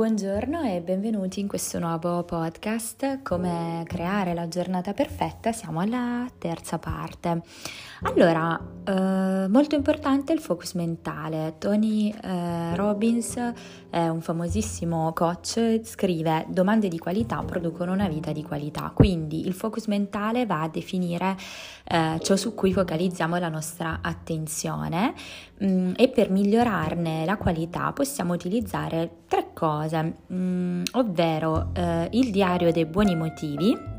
Buongiorno e benvenuti in questo nuovo podcast Come creare la giornata perfetta. Siamo alla terza parte. Allora, eh, molto importante il focus mentale. Tony eh, Robbins è un famosissimo coach, scrive domande di qualità producono una vita di qualità. Quindi il focus mentale va a definire eh, ciò su cui focalizziamo la nostra attenzione mh, mm, e per migliorarne la qualità possiamo utilizzare tre cose, mh, mm, ovvero eh, il diario dei buoni motivi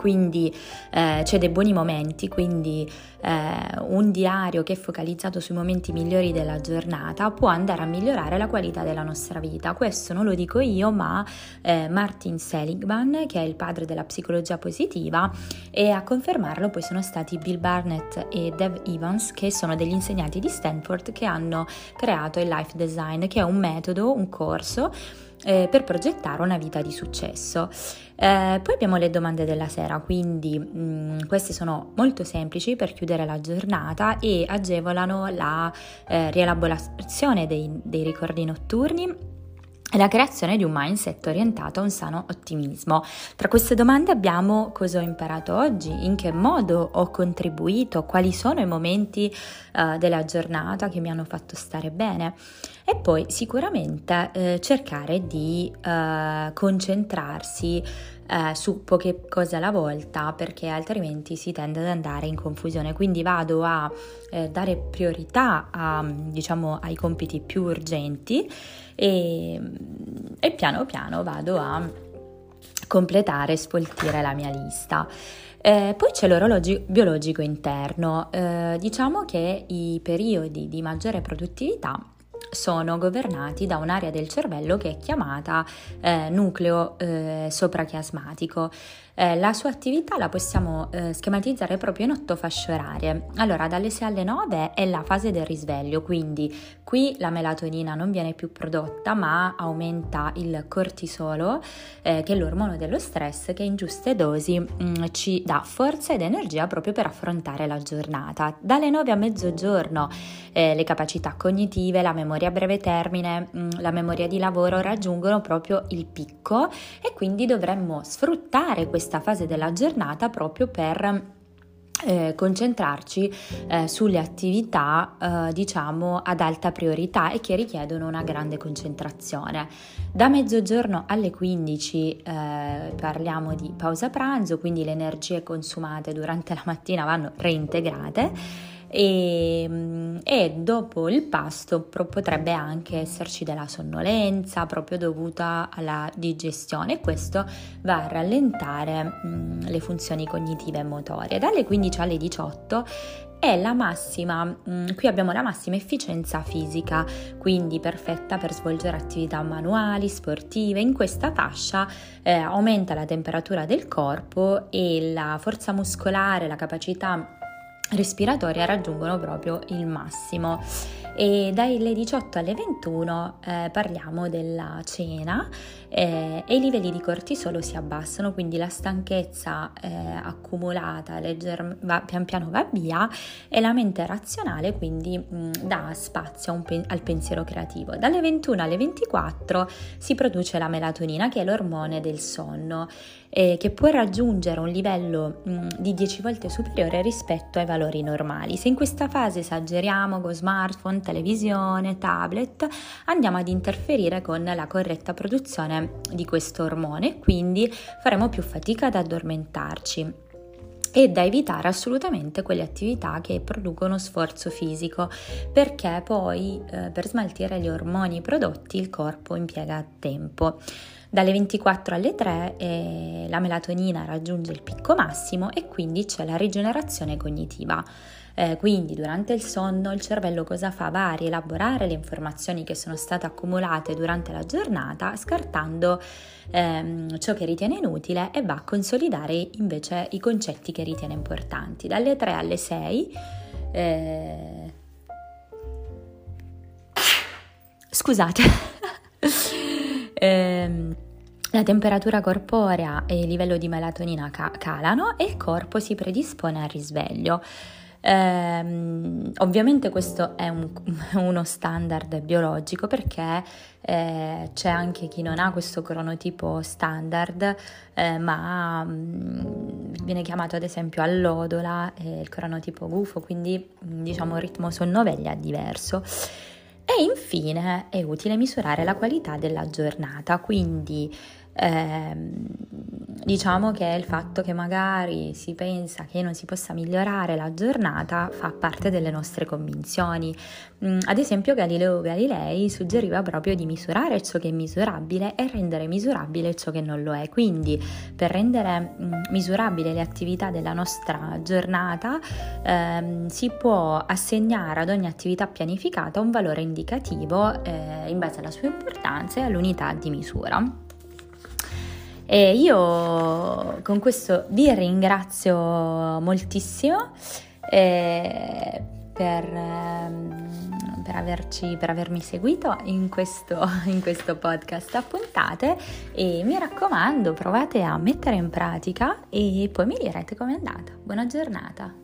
quindi eh, c'è dei buoni momenti, quindi eh, un diario che è focalizzato sui momenti migliori della giornata può andare a migliorare la qualità della nostra vita. Questo non lo dico io, ma eh, Martin Seligman, che è il padre della psicologia positiva, e a confermarlo poi sono stati Bill Barnett e Dev Evans, che sono degli insegnanti di Stanford che hanno creato il Life Design, che è un metodo, un corso eh, per progettare una vita di successo. Eh, poi abbiamo le domande della sera, quindi mh, mm, queste sono molto semplici per chiudere la giornata e agevolano la eh, rielaborazione dei, dei ricordi notturni la creazione di un mindset orientato a un sano ottimismo. Tra queste domande abbiamo cosa ho imparato oggi, in che modo ho contribuito, quali sono i momenti uh, della giornata che mi hanno fatto stare bene e poi sicuramente uh, cercare di uh, concentrarsi eh, su poche cose alla volta perché altrimenti si tende ad andare in confusione. Quindi vado a eh, dare priorità a, diciamo, ai compiti più urgenti e, e piano piano vado a completare e spoltire la mia lista. Eh, poi c'è l'orologio biologico interno, eh, diciamo che i periodi di maggiore produttività sono governati da un'area del cervello che è chiamata eh, nucleo eh, soprachiasmatico. Eh, la sua attività la possiamo eh, schematizzare proprio in otto fasce orarie. Allora, dalle 6 alle 9 è la fase del risveglio, quindi qui la melatonina non viene più prodotta, ma aumenta il cortisolo, eh, che è l'ormone dello stress, che in giuste dosi mh, mm, ci dà forza ed energia proprio per affrontare la giornata. Dalle 9 a mezzogiorno eh, le capacità cognitive, la memoria a breve termine, mm, la memoria di lavoro raggiungono proprio il picco e quindi dovremmo sfruttare questa questa fase della giornata proprio per eh, concentrarci eh, sulle attività eh, diciamo ad alta priorità e che richiedono una grande concentrazione. Da mezzogiorno alle 15 eh, parliamo di pausa pranzo, quindi le energie consumate durante la mattina vanno reintegrate e, e dopo il pasto potrebbe anche esserci della sonnolenza proprio dovuta alla digestione e questo va a rallentare mh, mm, le funzioni cognitive e motorie. Dalle 15 alle 18 è la massima, mh, mm, qui abbiamo la massima efficienza fisica, quindi perfetta per svolgere attività manuali, sportive. In questa fascia eh, aumenta la temperatura del corpo e la forza muscolare, la capacità respiratoria raggiungono proprio il massimo e dalle 18 alle 21 eh, parliamo della cena eh, e i livelli di cortisolo si abbassano, quindi la stanchezza eh, accumulata legger- va, pian piano va via e la mente razionale quindi mh, mm, dà spazio pe- al pensiero creativo. Dalle 21 alle 24 si produce la melatonina che è l'ormone del sonno eh, che può raggiungere un livello mh, mm, di 10 volte superiore rispetto ai valori normali. Se in questa fase esageriamo con smartphone, televisione, tablet, andiamo ad interferire con la corretta produzione di questo ormone, quindi faremo più fatica ad addormentarci e da evitare assolutamente quelle attività che producono sforzo fisico perché poi eh, per smaltire gli ormoni prodotti il corpo impiega tempo. Dalle 24 alle 3 eh, la melatonina raggiunge il picco massimo e quindi c'è la rigenerazione cognitiva. Eh, quindi durante il sonno il cervello cosa fa? Va a rielaborare le informazioni che sono state accumulate durante la giornata, scartando ehm, ciò che ritiene inutile e va a consolidare invece i concetti che ritiene importanti. Dalle 3 alle 6 eh... scusate ehm, la temperatura corporea e il livello di melatonina ca- calano e il corpo si predispone al risveglio. Eh, ovviamente questo è un, uno standard biologico perché eh, c'è anche chi non ha questo cronotipo standard, eh, ma mh, mm, viene chiamato ad esempio allodola, il cronotipo gufo, quindi diciamo un ritmo sonno-veglia diverso. E infine è utile misurare la qualità della giornata, quindi ehm, diciamo che il fatto che magari si pensa che non si possa migliorare la giornata fa parte delle nostre convinzioni. Mm, ad esempio Galileo Galilei suggeriva proprio di misurare ciò che è misurabile e rendere misurabile ciò che non lo è. Quindi per rendere mm, misurabile le attività della nostra giornata ehm, si può assegnare ad ogni attività pianificata un valore indicativo eh, in base alla sua importanza e all'unità di misura. E io con questo vi ringrazio moltissimo eh, per, ehm, per, averci, per, avermi seguito in questo, in questo podcast a puntate e mi raccomando provate a mettere in pratica e poi mi direte com'è andata. Buona giornata!